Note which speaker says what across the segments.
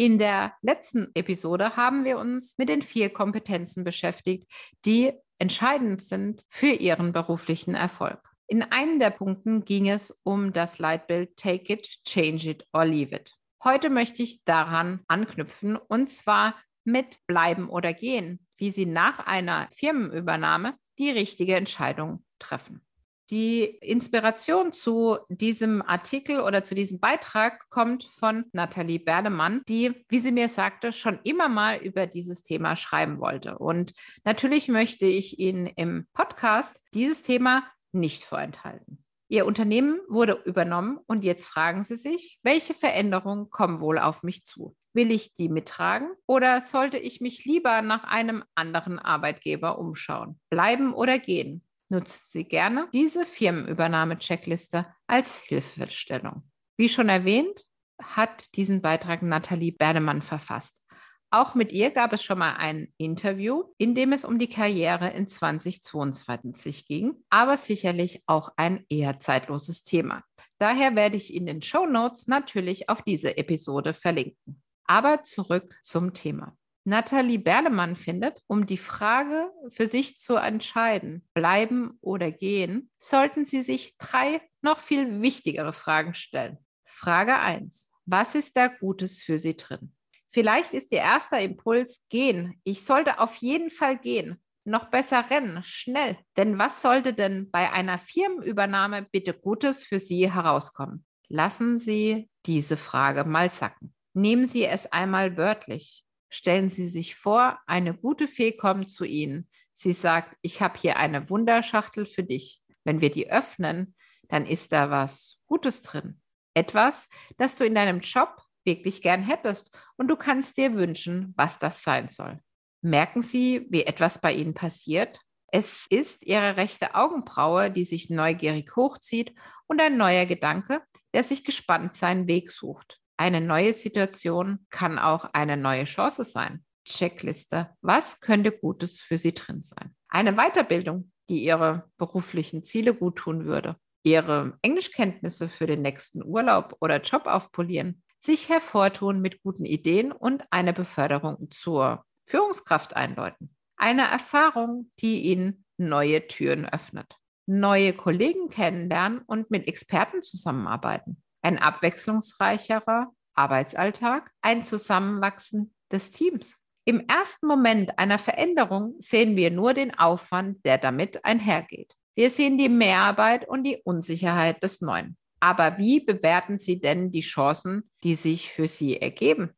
Speaker 1: In der letzten Episode haben wir uns mit den vier Kompetenzen beschäftigt, die entscheidend sind für Ihren beruflichen Erfolg. In einem der Punkten ging es um das Leitbild Take it, change it or leave it. Heute möchte ich daran anknüpfen und zwar mit Bleiben oder Gehen, wie Sie nach einer Firmenübernahme die richtige Entscheidung treffen. Die Inspiration zu diesem Artikel oder zu diesem Beitrag kommt von Nathalie Berlemann, die, wie sie mir sagte, schon immer mal über dieses Thema schreiben wollte. Und natürlich möchte ich Ihnen im Podcast dieses Thema nicht vorenthalten. Ihr Unternehmen wurde übernommen und jetzt fragen Sie sich, welche Veränderungen kommen wohl auf mich zu? Will ich die mittragen oder sollte ich mich lieber nach einem anderen Arbeitgeber umschauen? Bleiben oder gehen? Nutzen Sie gerne diese Firmenübernahme-Checkliste als Hilfestellung. Wie schon erwähnt, hat diesen Beitrag Nathalie Bernemann verfasst. Auch mit ihr gab es schon mal ein Interview, in dem es um die Karriere in 2022 ging, aber sicherlich auch ein eher zeitloses Thema. Daher werde ich in den Show Notes natürlich auf diese Episode verlinken. Aber zurück zum Thema. Nathalie Berlemann findet, um die Frage für sich zu entscheiden, bleiben oder gehen, sollten Sie sich drei noch viel wichtigere Fragen stellen. Frage 1. Was ist da Gutes für Sie drin? Vielleicht ist Ihr erster Impuls gehen. Ich sollte auf jeden Fall gehen. Noch besser rennen, schnell. Denn was sollte denn bei einer Firmenübernahme bitte Gutes für Sie herauskommen? Lassen Sie diese Frage mal sacken. Nehmen Sie es einmal wörtlich. Stellen Sie sich vor, eine gute Fee kommt zu Ihnen. Sie sagt, ich habe hier eine Wunderschachtel für dich. Wenn wir die öffnen, dann ist da was Gutes drin. Etwas, das du in deinem Job wirklich gern hättest und du kannst dir wünschen, was das sein soll. Merken Sie, wie etwas bei Ihnen passiert? Es ist Ihre rechte Augenbraue, die sich neugierig hochzieht und ein neuer Gedanke, der sich gespannt seinen Weg sucht. Eine neue Situation kann auch eine neue Chance sein. Checkliste. Was könnte Gutes für Sie drin sein? Eine Weiterbildung, die Ihre beruflichen Ziele gut tun würde. Ihre Englischkenntnisse für den nächsten Urlaub oder Job aufpolieren. Sich hervortun mit guten Ideen und eine Beförderung zur Führungskraft einläuten. Eine Erfahrung, die Ihnen neue Türen öffnet. Neue Kollegen kennenlernen und mit Experten zusammenarbeiten ein abwechslungsreicherer Arbeitsalltag, ein Zusammenwachsen des Teams. Im ersten Moment einer Veränderung sehen wir nur den Aufwand, der damit einhergeht. Wir sehen die Mehrarbeit und die Unsicherheit des Neuen. Aber wie bewerten Sie denn die Chancen, die sich für Sie ergeben?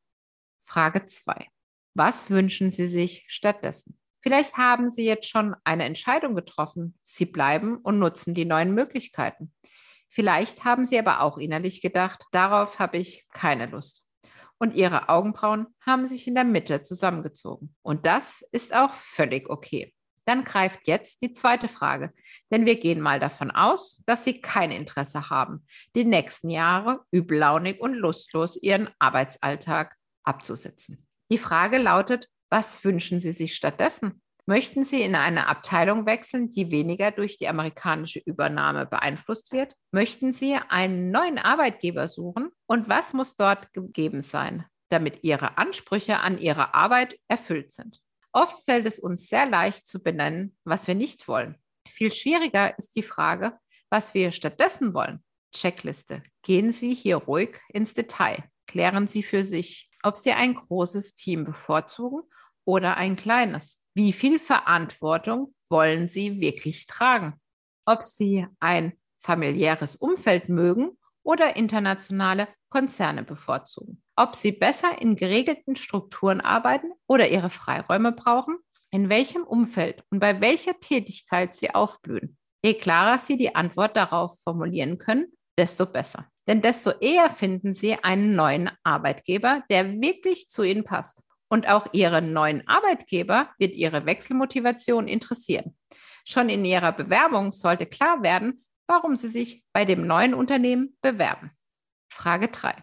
Speaker 1: Frage 2. Was wünschen Sie sich stattdessen? Vielleicht haben Sie jetzt schon eine Entscheidung getroffen. Sie bleiben und nutzen die neuen Möglichkeiten. Vielleicht haben Sie aber auch innerlich gedacht, darauf habe ich keine Lust. Und Ihre Augenbrauen haben sich in der Mitte zusammengezogen. Und das ist auch völlig okay. Dann greift jetzt die zweite Frage, denn wir gehen mal davon aus, dass Sie kein Interesse haben, die nächsten Jahre übellaunig und lustlos Ihren Arbeitsalltag abzusitzen. Die Frage lautet, was wünschen Sie sich stattdessen? Möchten Sie in eine Abteilung wechseln, die weniger durch die amerikanische Übernahme beeinflusst wird? Möchten Sie einen neuen Arbeitgeber suchen? Und was muss dort gegeben sein, damit Ihre Ansprüche an Ihre Arbeit erfüllt sind? Oft fällt es uns sehr leicht zu benennen, was wir nicht wollen. Viel schwieriger ist die Frage, was wir stattdessen wollen. Checkliste. Gehen Sie hier ruhig ins Detail. Klären Sie für sich, ob Sie ein großes Team bevorzugen oder ein kleines. Wie viel Verantwortung wollen Sie wirklich tragen? Ob Sie ein familiäres Umfeld mögen oder internationale Konzerne bevorzugen. Ob Sie besser in geregelten Strukturen arbeiten oder Ihre Freiräume brauchen, in welchem Umfeld und bei welcher Tätigkeit Sie aufblühen. Je klarer Sie die Antwort darauf formulieren können, desto besser. Denn desto eher finden Sie einen neuen Arbeitgeber, der wirklich zu Ihnen passt. Und auch Ihren neuen Arbeitgeber wird Ihre Wechselmotivation interessieren. Schon in Ihrer Bewerbung sollte klar werden, warum Sie sich bei dem neuen Unternehmen bewerben. Frage 3.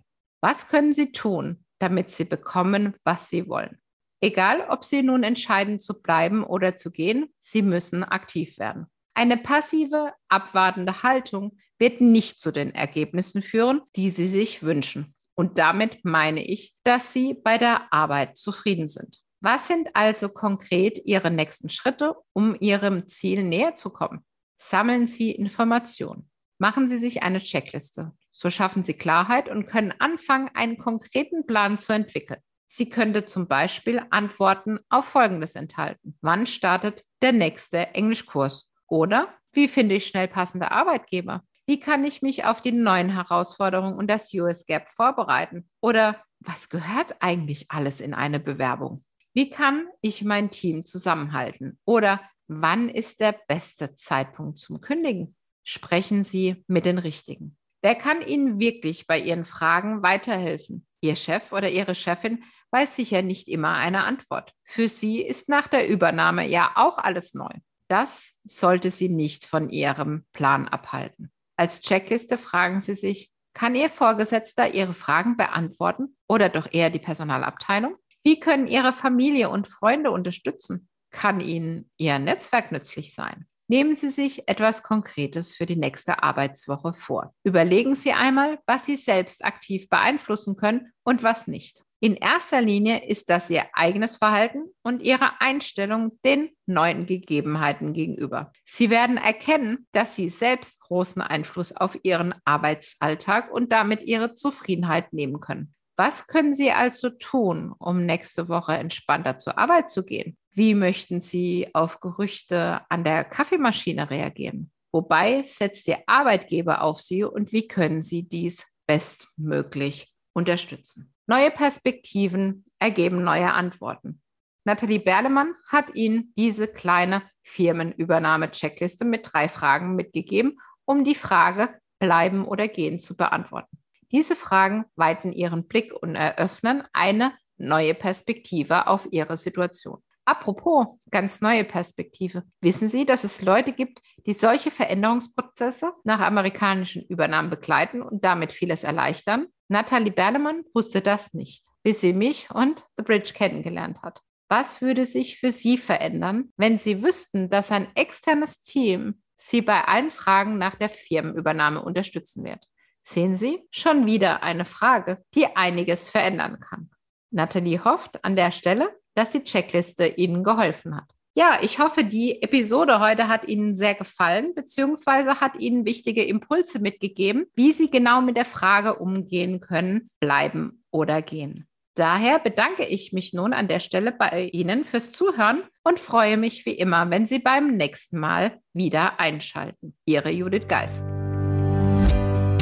Speaker 1: Was können Sie tun, damit Sie bekommen, was Sie wollen? Egal, ob Sie nun entscheiden zu bleiben oder zu gehen, Sie müssen aktiv werden. Eine passive, abwartende Haltung wird nicht zu den Ergebnissen führen, die Sie sich wünschen. Und damit meine ich, dass Sie bei der Arbeit zufrieden sind. Was sind also konkret Ihre nächsten Schritte, um Ihrem Ziel näher zu kommen? Sammeln Sie Informationen. Machen Sie sich eine Checkliste. So schaffen Sie Klarheit und können anfangen, einen konkreten Plan zu entwickeln. Sie könnte zum Beispiel Antworten auf Folgendes enthalten. Wann startet der nächste Englischkurs? Oder wie finde ich schnell passende Arbeitgeber? Wie kann ich mich auf die neuen Herausforderungen und das US Gap vorbereiten? Oder was gehört eigentlich alles in eine Bewerbung? Wie kann ich mein Team zusammenhalten? Oder wann ist der beste Zeitpunkt zum Kündigen? Sprechen Sie mit den Richtigen. Wer kann Ihnen wirklich bei Ihren Fragen weiterhelfen? Ihr Chef oder Ihre Chefin weiß sicher nicht immer eine Antwort. Für Sie ist nach der Übernahme ja auch alles neu. Das sollte Sie nicht von Ihrem Plan abhalten. Als Checkliste fragen Sie sich, kann Ihr Vorgesetzter Ihre Fragen beantworten oder doch eher die Personalabteilung? Wie können Ihre Familie und Freunde unterstützen? Kann Ihnen Ihr Netzwerk nützlich sein? Nehmen Sie sich etwas Konkretes für die nächste Arbeitswoche vor. Überlegen Sie einmal, was Sie selbst aktiv beeinflussen können und was nicht. In erster Linie ist das Ihr eigenes Verhalten und Ihre Einstellung den neuen Gegebenheiten gegenüber. Sie werden erkennen, dass Sie selbst großen Einfluss auf Ihren Arbeitsalltag und damit Ihre Zufriedenheit nehmen können. Was können Sie also tun, um nächste Woche entspannter zur Arbeit zu gehen? Wie möchten Sie auf Gerüchte an der Kaffeemaschine reagieren? Wobei setzt Ihr Arbeitgeber auf Sie und wie können Sie dies bestmöglich unterstützen? Neue Perspektiven ergeben neue Antworten. Nathalie Berlemann hat Ihnen diese kleine Firmenübernahme-Checkliste mit drei Fragen mitgegeben, um die Frage bleiben oder gehen zu beantworten. Diese Fragen weiten Ihren Blick und eröffnen eine neue Perspektive auf Ihre Situation. Apropos ganz neue Perspektive. Wissen Sie, dass es Leute gibt, die solche Veränderungsprozesse nach amerikanischen Übernahmen begleiten und damit vieles erleichtern? Nathalie Berlemann wusste das nicht, bis sie mich und The Bridge kennengelernt hat. Was würde sich für Sie verändern, wenn Sie wüssten, dass ein externes Team Sie bei allen Fragen nach der Firmenübernahme unterstützen wird? Sehen Sie, schon wieder eine Frage, die einiges verändern kann. Nathalie hofft an der Stelle, dass die Checkliste Ihnen geholfen hat. Ja, ich hoffe, die Episode heute hat Ihnen sehr gefallen, beziehungsweise hat Ihnen wichtige Impulse mitgegeben, wie Sie genau mit der Frage umgehen können, bleiben oder gehen. Daher bedanke ich mich nun an der Stelle bei Ihnen fürs Zuhören und freue mich wie immer, wenn Sie beim nächsten Mal wieder einschalten. Ihre Judith Geis.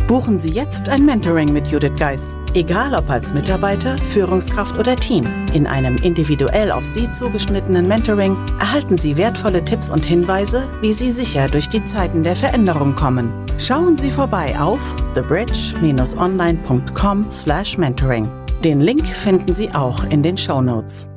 Speaker 2: Buchen Sie jetzt ein Mentoring mit Judith Geis. Egal ob als Mitarbeiter, Führungskraft oder Team. In einem individuell auf Sie zugeschnittenen Mentoring erhalten Sie wertvolle Tipps und Hinweise, wie Sie sicher durch die Zeiten der Veränderung kommen. Schauen Sie vorbei auf thebridge-online.com/mentoring. Den Link finden Sie auch in den Show Notes.